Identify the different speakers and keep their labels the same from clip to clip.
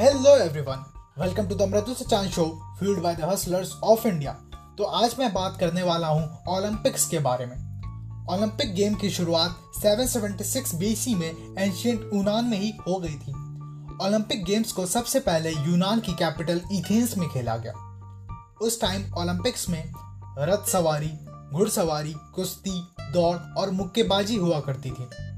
Speaker 1: Hello everyone welcome to the Mridu Sachan show fuelled by the hustlers of India तो आज मैं बात करने वाला हूँ ओलंपिक्स के बारे में। ओलंपिक गेम की शुरुआत 776 बीसी में एंशियंट यूनान में ही हो गई थी। ओलंपिक गेम्स को सबसे पहले यूनान की कैपिटल इथेंस में खेला गया। उस टाइम ओलंपिक्स में रथ सवारी, घुड़सवारी, कुश्ती, दौड़ और मुक्केबाजी हुआ करती थी।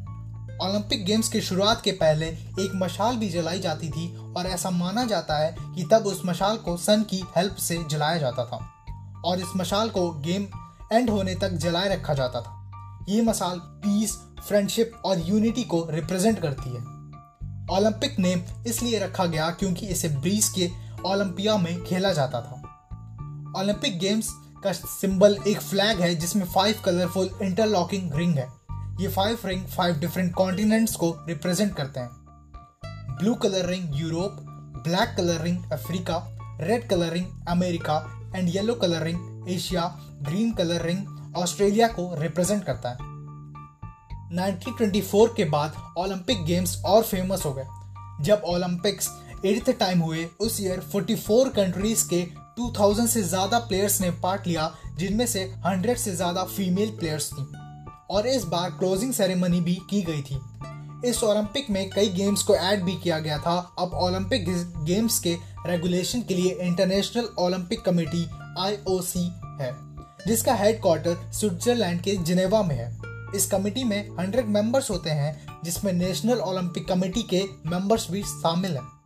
Speaker 1: ओलंपिक गेम्स की शुरुआत के पहले एक मशाल भी जलाई जाती थी और ऐसा माना जाता है कि तब उस मशाल को सन की हेल्प से जलाया जाता था और इस मशाल को गेम एंड होने तक जलाए रखा जाता था। ये मशाल पीस, फ्रेंडशिप और यूनिटी को रिप्रेजेंट करती है। ओलंपिक नेम इसलिए रखा गया क्योंकि इसे ब्रीज के ओलंपिया में खेला जाता था। ओलंपिक गेम्स का सिंबल एक फ्लैग है जिसमें फाइव कलरफुल इंटरलॉकिंग रिंग है। ये five ring five different continents को रिप्रेजेंट करते हैं। Blue colour ring Europe black colour ring Africa red colour ring America and yellow colour ring Asia green colour ring Australia को represent करता है। 1924 के बाद ओलंपिक गेम्स और फ़ेमस हो गए। जब ओलंपिक्स एट्थ टाइम हुए, उस ईयर 44 कंट्रीज़ के 2000 से ज़्यादा प्लेयर्स ने पार्ट लिया, जिनमें से 100 से ज़्यादा फीमेल प्लेयर्स थी। और इस बार क्लोजिंग सेरेमनी भी की गई थी। इस ओलंपिक में कई गेम्स को ऐड भी किया गया था। अब ओलंपिक गेम्स के रेगुलेशन के लिए इंटरनेशनल ओलंपिक कमेटी आई है, जिसका हेडक्वार्टर स्विट्जरलैंड के जिनेवा में है। इस कमेटी में 100 मेंबर्स होते हैं, जिसमें नेशनल ओलंपिक कमेटी के मेंबर्स भी शामिल हैं।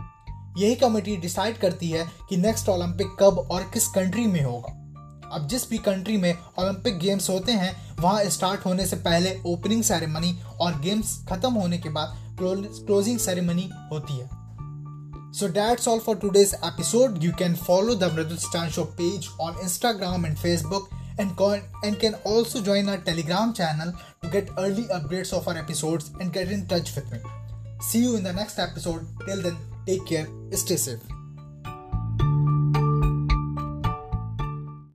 Speaker 1: यही कमेटी डिसाइड करती है कि नेक्स्ट ओलंपिक कब और किस कंट्री में होगा। अब जिस भी कंट्री में ओलंपिक गेम्स होते हैं वहाँ स्टार्ट होने से पहले ओपनिंग सेरेमनी और गेम्स खत्म होने के बाद क्लोजिंग सेरेमनी होती है So that's all for today's episode. You can follow the Mridul Stan Show page on Instagram and Facebook and, con- and can also join our Telegram channel to get early updates of our episodes and get in touch with me. See you in the next episode. Till then, take care, stay safe.